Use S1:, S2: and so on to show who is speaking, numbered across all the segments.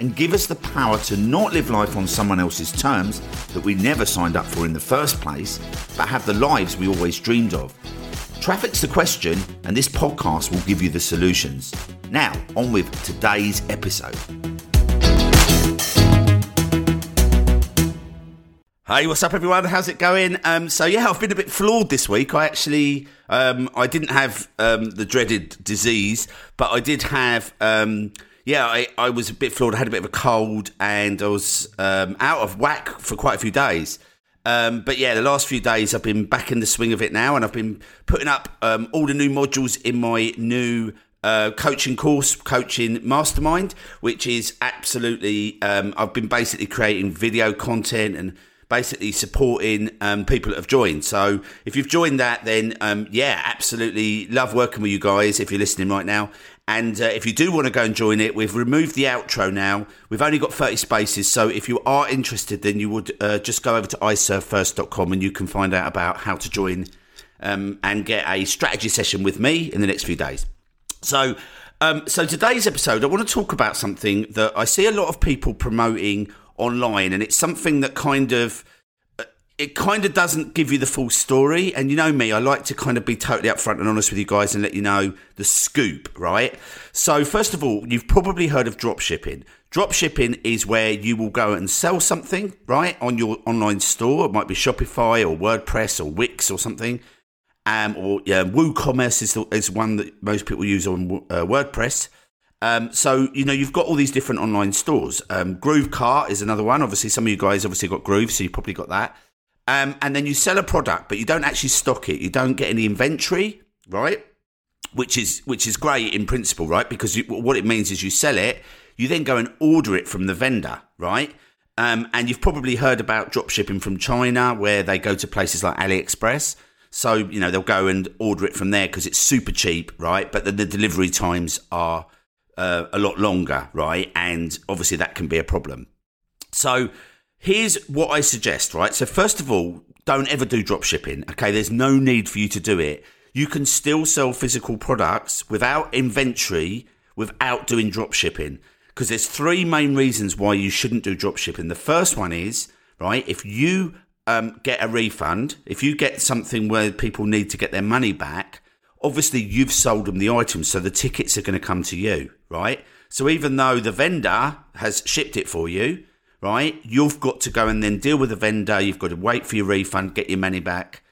S1: and give us the power to not live life on someone else's terms that we never signed up for in the first place, but have the lives we always dreamed of. Traffic's the question, and this podcast will give you the solutions. Now, on with today's episode. Hey, what's up, everyone? How's it going? Um, so yeah, I've been a bit floored this week. I actually, um, I didn't have um, the dreaded disease, but I did have. Um, yeah, I, I was a bit floored. I had a bit of a cold, and I was um, out of whack for quite a few days. Um, but yeah, the last few days I've been back in the swing of it now, and I've been putting up all the new modules in my new uh, coaching course, Coaching Mastermind, which is absolutely. Um, I've been basically creating video content and basically supporting um, people that have joined. So if you've joined that, then um, yeah, absolutely love working with you guys if you're listening right now. And uh, if you do want to go and join it, we've removed the outro now. We've only got 30 spaces. So if you are interested, then you would uh, just go over to iservefirst.com and you can find out about how to join um, and get a strategy session with me in the next few days. So, um, so today's episode, I want to talk about something that I see a lot of people promoting online, and it's something that kind of it kind of doesn't give you the full story. And you know me, I like to kind of be totally upfront and honest with you guys and let you know the scoop, right? So, first of all, you've probably heard of drop shipping. Drop shipping is where you will go and sell something, right, on your online store. It might be Shopify or WordPress or Wix or something. Um, or yeah, WooCommerce is, the, is one that most people use on uh, WordPress. Um, so you know you've got all these different online stores. Um, GrooveKart is another one. Obviously, some of you guys obviously got Groove, so you've probably got that. Um, and then you sell a product, but you don't actually stock it. You don't get any inventory, right? Which is which is great in principle, right? Because you, what it means is you sell it, you then go and order it from the vendor, right? Um, and you've probably heard about drop shipping from China, where they go to places like AliExpress. So you know they'll go and order it from there because it's super cheap, right? But then the delivery times are uh, a lot longer, right? And obviously that can be a problem. So here's what I suggest, right? So first of all, don't ever do drop shipping. Okay, there's no need for you to do it. You can still sell physical products without inventory, without doing drop shipping. Because there's three main reasons why you shouldn't do drop shipping. The first one is, right, if you um, get a refund, if you get something where people need to get their money back, obviously you've sold them the item, so the tickets are going to come to you, right? So even though the vendor has shipped it for you, right, you've got to go and then deal with the vendor. You've got to wait for your refund, get your money back,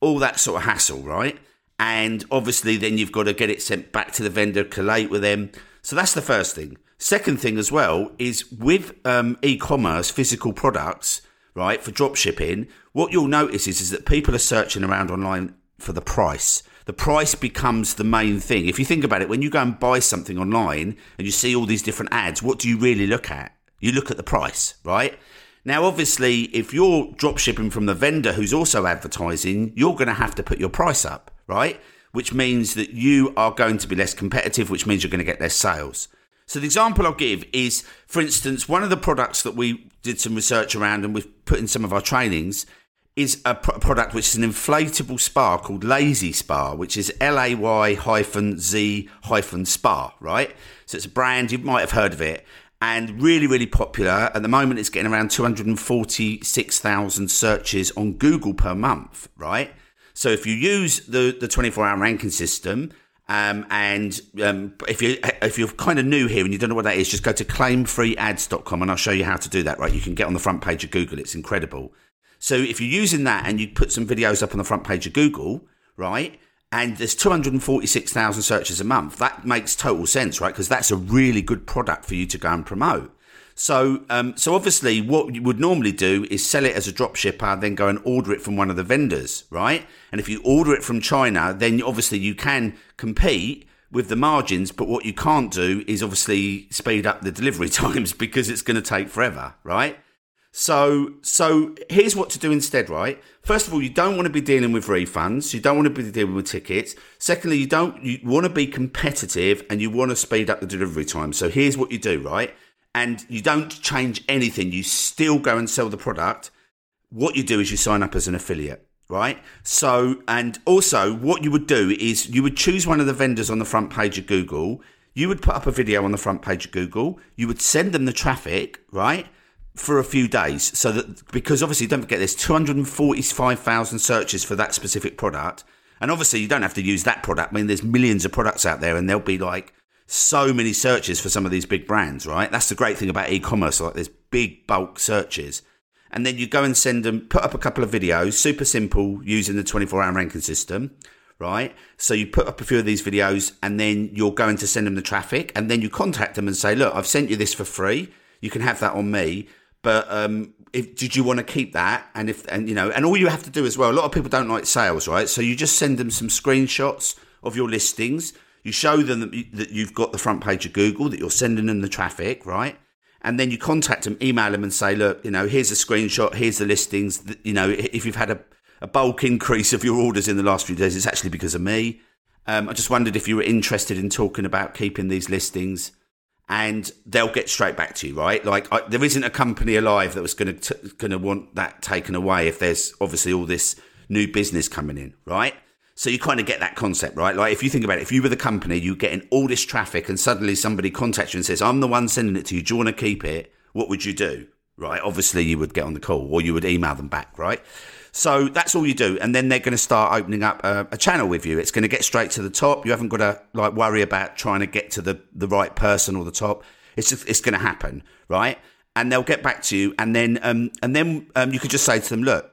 S1: all that sort of hassle, right? And obviously, then you've got to get it sent back to the vendor, collate with them. So that's the first thing. Second thing as well is with um, e-commerce, physical products, right, for drop shipping. What you'll notice is, is that people are searching around online for the price the price becomes the main thing. If you think about it, when you go and buy something online and you see all these different ads, what do you really look at? You look at the price, right? Now, obviously, if you're drop shipping from the vendor who's also advertising, you're going to have to put your price up, right? Which means that you are going to be less competitive, which means you're going to get less sales. So, the example I'll give is, for instance, one of the products that we did some research around and we've put in some of our trainings is a product which is an inflatable spa called Lay-Z-Spa, which is L A Y hyphen Z hyphen spa, right? So it's a brand, you might have heard of it, and really, really popular. At the moment, it's getting around 246,000 searches on Google per month, right? So if you use the, the 24 hour ranking system, um, and um, if you if you're kind of new here and you don't know what that is, just go to claimfreeads.com and I'll show you how to do that. Right, you can get on the front page of Google. It's incredible. So if you're using that and you put some videos up on the front page of Google, right? And there's 246,000 searches a month. That makes total sense, right? Because that's a really good product for you to go and promote. So, um, so obviously, what you would normally do is sell it as a drop shipper, then go and order it from one of the vendors, right? And if you order it from China, then obviously you can compete with the margins, but what you can't do is obviously speed up the delivery times because it's going to take forever, right? So, so here's what to do instead, right? First of all, you don't want to be dealing with refunds. You don't want to be dealing with tickets. Secondly, you don't, you want to be competitive and you want to speed up the delivery time. So here's what you do, right? And you don't change anything. You still go and sell the product. What you do is you sign up as an affiliate right? So, and also what you would do is you would choose one of the vendors on the front page of Google. You would put up a video on the front page of Google. You would send them the traffic, right? For a few days. So that, because obviously, don't forget, there's 245,000 searches for that specific product. And obviously, you don't have to use that product. I mean, there's millions of products out there, and there'll be like so many searches for some of these big brands, right? That's the great thing about e commerce. Like, there's big bulk searches and then you go and send them, put up a couple of videos, super simple using the 24 hour ranking system, right? So you put up a few of these videos and then you're going to send them the traffic and then you contact them and say, look, I've sent you this for free. You can have that on me. But um, if, did you want to keep that? And if, and you know, and all you have to do as well, a lot of people don't like sales, right? So you just send them some screenshots of your listings. You show them that you've got the front page of Google, that you're sending them the traffic, right? and then you contact them, email them, and say, look, you know, here's a screenshot, here's the listings. You know, if you've had a, a bulk increase of your orders in the last few days, it's actually because of me. Um, I just wondered if you were interested in talking about keeping these listings, and they'll get straight back to you, right? Like I, there isn't a company alive that was going to going to want that taken away if there's obviously all this new business coming in, right? So you kind of get that concept, right? Like if you think about it, if you were the company, you're getting all this traffic and suddenly somebody contacts you and says, I'm the one sending it to you. Do you want to keep it? What would you do? Right? Obviously you would get on the call or you would email them back, right? So that's all you do. And then they're going to start opening up a, a channel with you. It's going to get straight to the top. You haven't got to like worry about trying to get to the, the right person or the top. It's just, it's going to happen, right? And they'll get back to you. And then, um, and then, um, you could just say to them, look,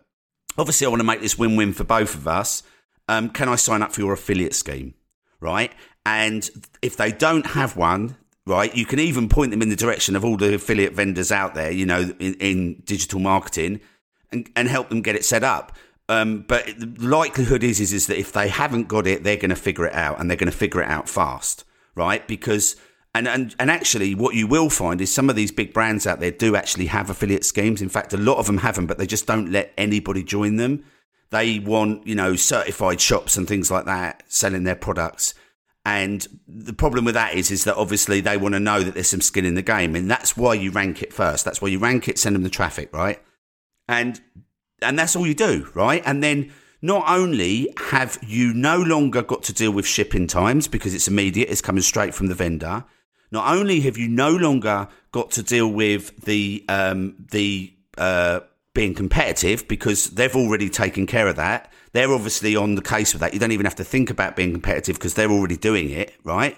S1: obviously I want to make this win-win for both of us um, can I sign up for your affiliate scheme? Right. And if they don't have one, right, you can even point them in the direction of all the affiliate vendors out there, you know, in, in digital marketing and, and help them get it set up. Um, but the likelihood is, is, is that if they haven't got it, they're going to figure it out and they're going to figure it out fast, right? Because and, and and actually, what you will find is some of these big brands out there do actually have affiliate schemes. In fact, a lot of them have them, but they just don't let anybody join them. They want, you know, certified shops and things like that selling their products. And the problem with that is, is that obviously they want to know that there's some skin in the game, and that's why you rank it first. That's why you rank it, send them the traffic, right? And and that's all you do, right? And then not only have you no longer got to deal with shipping times because it's immediate, it's coming straight from the vendor. Not only have you no longer got to deal with the um, the uh, being competitive because they've already taken care of that. They're obviously on the case with that. You don't even have to think about being competitive because they're already doing it, right?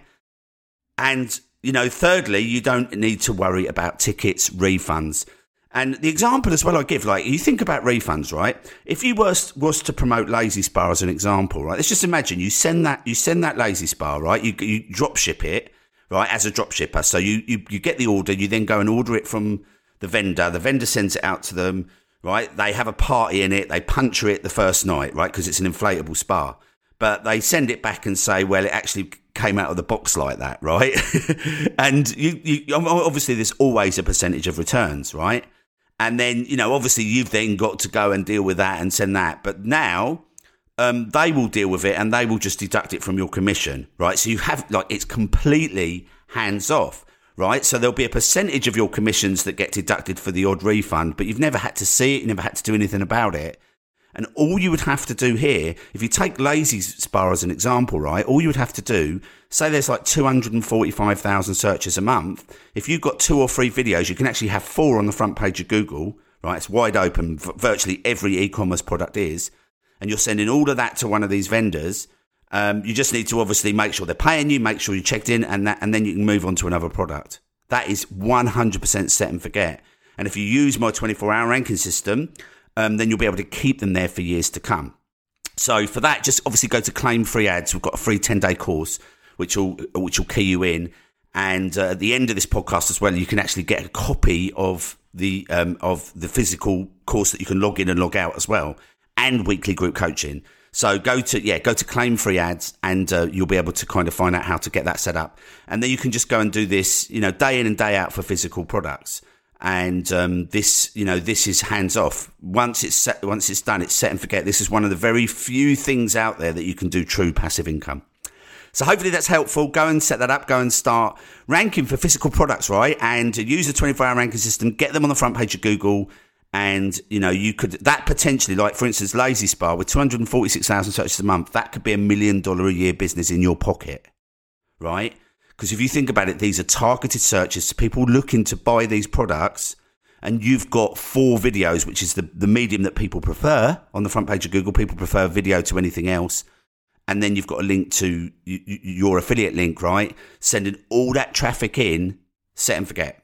S1: And, you know, thirdly, you don't need to worry about tickets, refunds. And the example as well I give, like you think about refunds, right? If you was was to promote Lay-Z-Spa as an example, right? Let's just imagine you send that you send that Lay-Z-Spa, right? You you drop ship it, right, as a drop shipper. So you, you you get the order, you then go and order it from the vendor. The vendor sends it out to them right? They have a party in it, they puncture it the first night, right? Because it's an inflatable spa. But they send it back and say, well, it actually came out of the box like that, right? and you, you, obviously, there's always a percentage of returns, right? And then, you know, obviously, you've then got to go and deal with that and send that. But now, um, they will deal with it and they will just deduct it from your commission, right? So you have, like, it's completely hands off right? So there'll be a percentage of your commissions that get deducted for the odd refund, but you've never had to see it, you never had to do anything about it. And all you would have to do here, if you take Lay-Z-Spa as an example, right? All you would have to do, say there's like 245,000 searches a month. If you've got two or three videos, you can actually have four on the front page of Google, right? It's wide open. Virtually every e-commerce product is. And you're sending all of that to one of these vendors um, you just need to obviously make sure they're paying you, make sure you checked in, and that, and then you can move on to another product. That is 100% set and forget. And if you use my 24 hour ranking system, um, then you'll be able to keep them there for years to come. So for that, just obviously go to claim free ads. We've got a free 10 day course, which will, which will key you in. And uh, at the end of this podcast as well, you can actually get a copy of the, um, of the physical course that you can log in and log out as well and weekly group coaching. So go to yeah, go to claim free ads, and uh, you'll be able to kind of find out how to get that set up. And then you can just go and do this, you know, day in and day out for physical products. And um, this, you know, this is hands off. Once it's set, once it's done, it's set and forget. This is one of the very few things out there that you can do true passive income. So hopefully that's helpful. Go and set that up. Go and start ranking for physical products, right? And use the 24 hour ranking system. Get them on the front page of Google. And, you know, you could, that potentially, like for instance, Lay-Z-Spa with 246,000 searches a month, that could be a million dollar a year business in your pocket, right? Because if you think about it, these are targeted searches to people looking to buy these products. And you've got four videos, which is the, the medium that people prefer on the front page of Google. People prefer video to anything else and then you've got a link to your affiliate link, right? Sending all that traffic in, set and forget.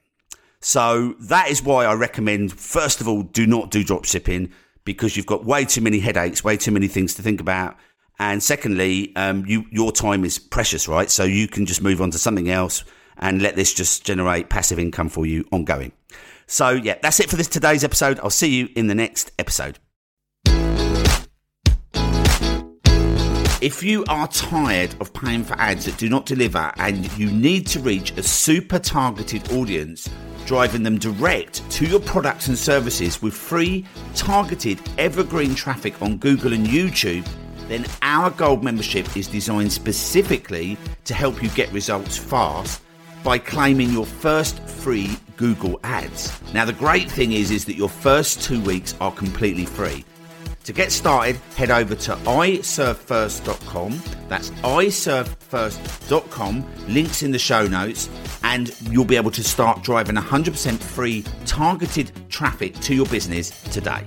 S1: So that is why I recommend, first of all, do not do drop shipping because you've got way too many headaches, way too many things to think about. And secondly, um, you, your time is precious, right? So you can just move on to something else and let this just generate passive income for you ongoing. So yeah, that's it for this today's episode. I'll see you in the next episode. If you are tired of paying for ads that do not deliver and you need to reach a super targeted audience, driving them direct to your products and services with free, targeted, evergreen traffic on Google and YouTube, then our gold membership is designed specifically to help you get results fast by claiming your first free Google ads. Now the great thing is is that your first 2 weeks are completely free. To get started, head over to iservefirst.com. That's iservefirst.com. Links in the show notes, and you'll be able to start driving 100% free targeted traffic to your business today.